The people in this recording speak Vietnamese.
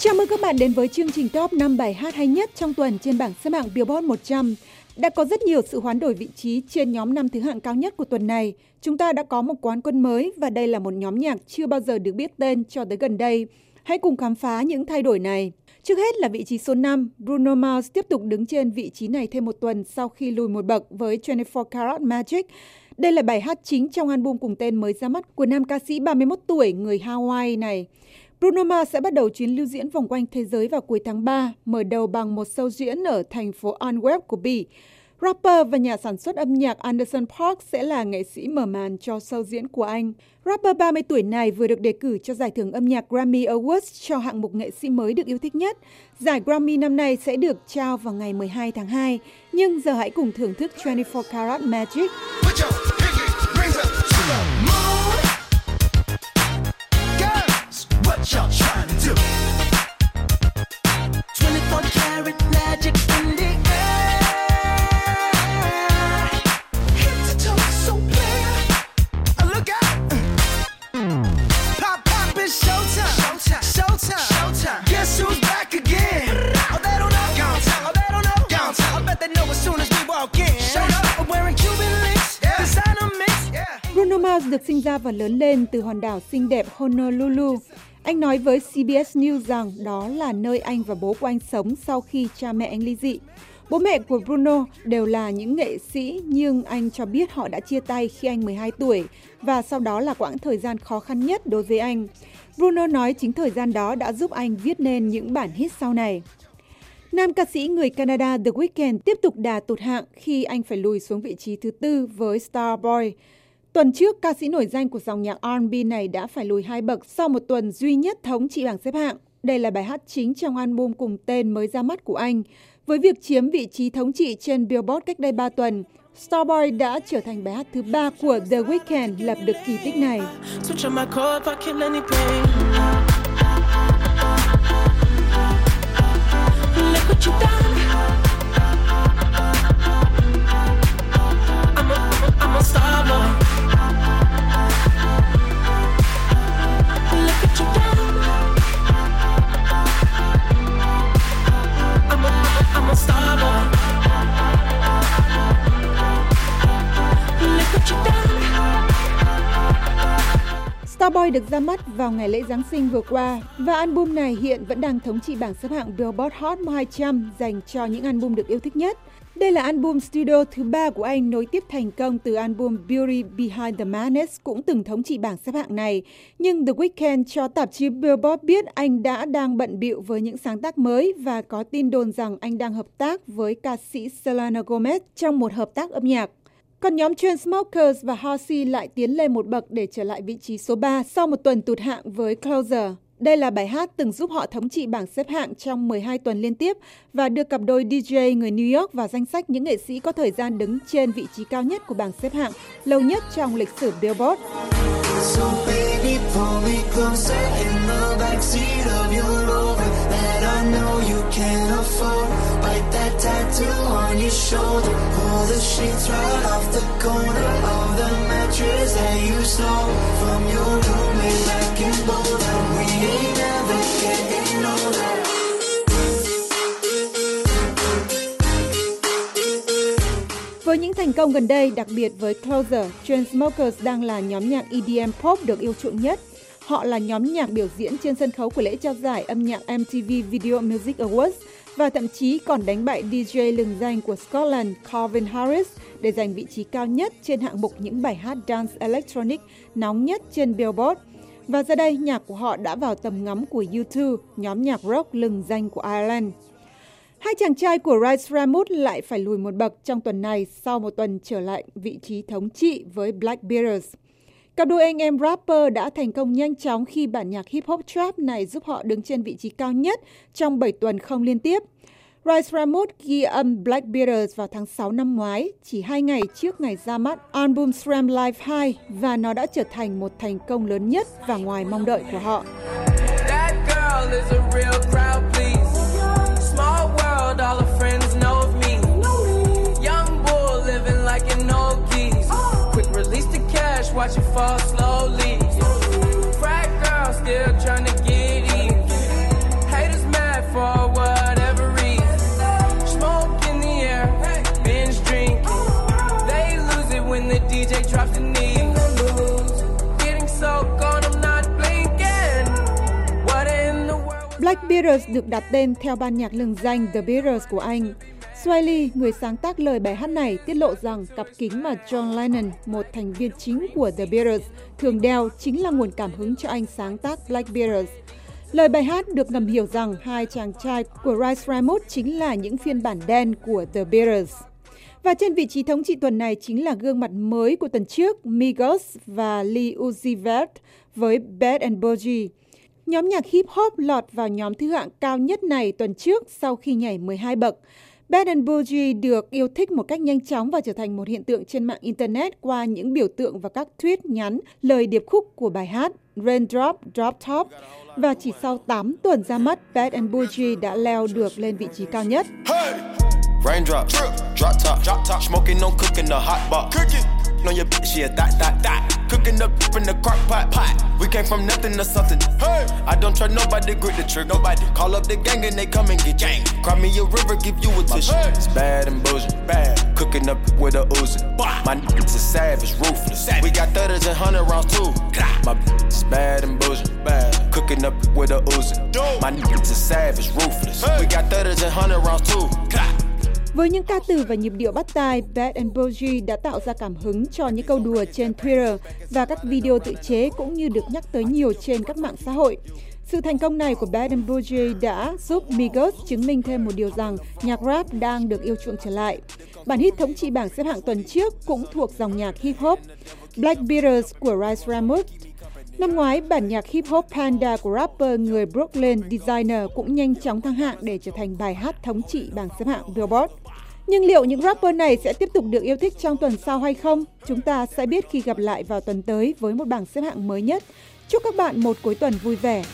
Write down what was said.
Chào mừng các bạn đến với chương trình top 5 bài hát hay nhất trong tuần trên bảng xếp hạng Billboard 100. Đã có rất nhiều sự hoán đổi vị trí trên nhóm năm thứ hạng cao nhất của tuần này. Chúng ta đã có một quán quân mới và đây là một nhóm nhạc chưa bao giờ được biết tên cho tới gần đây. Hãy cùng khám phá những thay đổi này. Trước hết là vị trí số 5, Bruno Mars tiếp tục đứng trên vị trí này thêm một tuần sau khi lùi một bậc với 24 Karat Magic. Đây là bài hát chính trong album cùng tên mới ra mắt của nam ca sĩ 31 tuổi người Hawaii này. Bruno Mars sẽ bắt đầu chuyến lưu diễn vòng quanh thế giới vào cuối tháng 3, mở đầu bằng một show diễn ở thành phố Antwerp của Bỉ. Rapper và nhà sản xuất âm nhạc Anderson Park sẽ là nghệ sĩ mở màn cho show diễn của anh. Rapper 30 tuổi này vừa được đề cử cho giải thưởng âm nhạc Grammy Awards cho hạng mục nghệ sĩ mới được yêu thích nhất. Giải Grammy năm nay sẽ được trao vào ngày 12 tháng 2, nhưng giờ hãy cùng thưởng thức 24 Karat Magic. Được sinh ra và lớn lên từ hòn đảo xinh đẹp Honolulu. Anh nói với CBS News rằng đó là nơi anh và bố của anh sống sau khi cha mẹ anh ly dị. Bố mẹ của Bruno đều là những nghệ sĩ, nhưng anh cho biết họ đã chia tay khi anh 12 tuổi và sau đó là quãng thời gian khó khăn nhất đối với anh. Bruno nói chính thời gian đó đã giúp anh viết nên những bản hit sau này. Nam ca sĩ người Canada The Weeknd tiếp tục đà tụt hạng khi anh phải lùi xuống vị trí thứ tư với Starboy. Tuần trước, ca sĩ nổi danh của dòng nhạc R&B này đã phải lùi hai bậc sau một tuần duy nhất thống trị bảng xếp hạng. Đây là bài hát chính trong album cùng tên mới ra mắt của anh. Với việc chiếm vị trí thống trị trên Billboard cách đây 3 tuần, Starboy đã trở thành bài hát thứ ba của The Weeknd lập được kỳ tích này. I'm a, I'm a star boy. Starboy được ra mắt vào ngày lễ Giáng sinh vừa qua và album này hiện vẫn đang thống trị bảng xếp hạng Billboard Hot 200 dành cho những album được yêu thích nhất. Đây là album studio thứ ba của anh nối tiếp thành công từ album Beauty Behind the Madness cũng từng thống trị bảng xếp hạng này. Nhưng The Weeknd cho tạp chí Billboard biết anh đã đang bận bịu với những sáng tác mới và có tin đồn rằng anh đang hợp tác với ca sĩ Selena Gomez trong một hợp tác âm nhạc. Còn nhóm Chainsmokers và Halsey lại tiến lên một bậc để trở lại vị trí số 3 sau một tuần tụt hạng với Closer. Đây là bài hát từng giúp họ thống trị bảng xếp hạng trong 12 tuần liên tiếp và đưa cặp đôi DJ người New York vào danh sách những nghệ sĩ có thời gian đứng trên vị trí cao nhất của bảng xếp hạng lâu nhất trong lịch sử Billboard. So baby, pull me closer in the backseat of your Rover that I know you can't afford. Bite that tattoo on your shoulder. Pull the sheets right off the corner of the mattress that you stole from your roommate back in Boulder. We ain't never getting older. Với những thành công gần đây, đặc biệt với Closer, Chainsmokers đang là nhóm nhạc EDM pop được yêu chuộng nhất. Họ là nhóm nhạc biểu diễn trên sân khấu của lễ trao giải âm nhạc MTV Video Music Awards và thậm chí còn đánh bại DJ lừng danh của Scotland Calvin Harris để giành vị trí cao nhất trên hạng mục những bài hát dance electronic nóng nhất trên Billboard. Và giờ đây, nhạc của họ đã vào tầm ngắm của U2, nhóm nhạc rock lừng danh của Ireland. Hai chàng trai của Rice Ramut lại phải lùi một bậc trong tuần này sau một tuần trở lại vị trí thống trị với Black Beatles. Cặp đôi anh em rapper đã thành công nhanh chóng khi bản nhạc hip hop trap này giúp họ đứng trên vị trí cao nhất trong 7 tuần không liên tiếp. Rice Ramos ghi âm Black Beatles vào tháng 6 năm ngoái, chỉ hai ngày trước ngày ra mắt album Slam Live 2 và nó đã trở thành một thành công lớn nhất và ngoài mong đợi của họ. fall slowly. Right girl, still trying to get in. Haters mad for whatever reason. Smoke in the air, binge drink. They lose it when the DJ drops the knee. Black Beatles được đặt tên theo ban nhạc lừng danh The Beatles của Anh. Swiley, người sáng tác lời bài hát này, tiết lộ rằng cặp kính mà John Lennon, một thành viên chính của The Beatles, thường đeo chính là nguồn cảm hứng cho anh sáng tác Black Beatles. Lời bài hát được ngầm hiểu rằng hai chàng trai của Rice Ramos chính là những phiên bản đen của The Beatles. Và trên vị trí thống trị tuần này chính là gương mặt mới của tuần trước, Migos và Lee Uzi Vert với Bad and Bougie. Nhóm nhạc hip hop lọt vào nhóm thứ hạng cao nhất này tuần trước sau khi nhảy 12 bậc. Bad and Bougie được yêu thích một cách nhanh chóng và trở thành một hiện tượng trên mạng Internet qua những biểu tượng và các tweet nhắn lời điệp khúc của bài hát Raindrop, Drop Top. Và chỉ sau 8 tuần ra mắt, Bad and Bougie đã leo được lên vị trí cao nhất. Hey! Raindrop, drop top, drop top, smoking on cooking the hot box. Cooking. On your bitch, yeah, that, that, that. Cooking up in the crock pot, pot. We came from nothing to something. Hey, I don't trust nobody, grip the trick. Nobody call up the gang and they come and get gang. Cry me a river, give you a tissue. It's bad and bullshit, bad. Cooking up with a Uzi. My niggas is savage, ruthless. Savage. We got thudders and hundred rounds too. My bitch is bad and bullshit, bad. Cooking up with a Uzi. My niggas is savage, ruthless. Hey. We got thudders and hundred rounds too. Với những ca từ và nhịp điệu bắt tai, Bad and Bougie đã tạo ra cảm hứng cho những câu đùa trên Twitter và các video tự chế cũng như được nhắc tới nhiều trên các mạng xã hội. Sự thành công này của Bad and Bougie đã giúp Migos chứng minh thêm một điều rằng nhạc rap đang được yêu chuộng trở lại. Bản hit thống trị bảng xếp hạng tuần trước cũng thuộc dòng nhạc hip hop. Black Beatles của Rice Ramos Năm ngoái, bản nhạc hip hop Panda của rapper người Brooklyn Designer cũng nhanh chóng thăng hạng để trở thành bài hát thống trị bảng xếp hạng Billboard. Nhưng liệu những rapper này sẽ tiếp tục được yêu thích trong tuần sau hay không? Chúng ta sẽ biết khi gặp lại vào tuần tới với một bảng xếp hạng mới nhất. Chúc các bạn một cuối tuần vui vẻ.